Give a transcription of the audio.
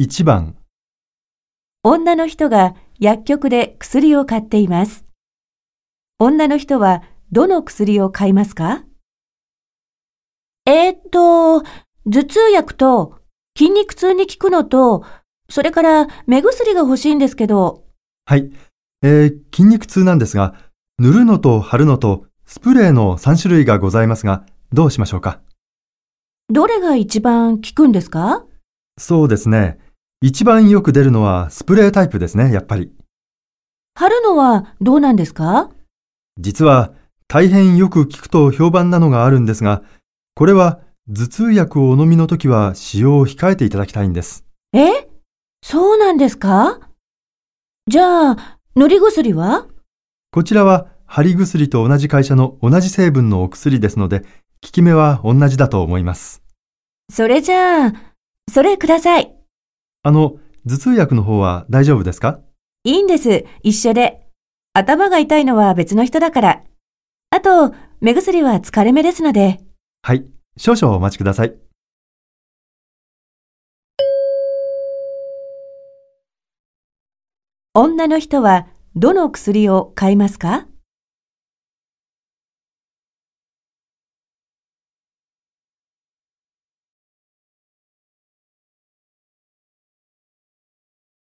1番、女の人が薬局で薬を買っています。女の人はどの薬を買いますか？えー、っと、頭痛薬と筋肉痛に効くのと、それから目薬が欲しいんですけど、はい。えー筋肉痛なんですが、塗るのと貼るのとスプレーの3種類がございますが、どうしましょうか？どれが一番効くんですか？そうですね。一番よく出るのはスプレータイプですね、やっぱり。貼るのはどうなんですか？実は大変よく効くと評判なのがあるんですが、これは頭痛薬をお飲みの時は使用を控えていただきたいんです。え？そうなんですか？じゃあ、塗り薬は？こちらは貼り薬と同じ会社の同じ成分のお薬ですので、効き目は同じだと思います。それじゃあ、それください。あの、頭痛薬の方は大丈夫ですか？いいんです。一緒で。頭が痛いのは別の人だから。あと、目薬は疲れ目ですので。はい。少々お待ちください。女の人はどの薬を買いますか？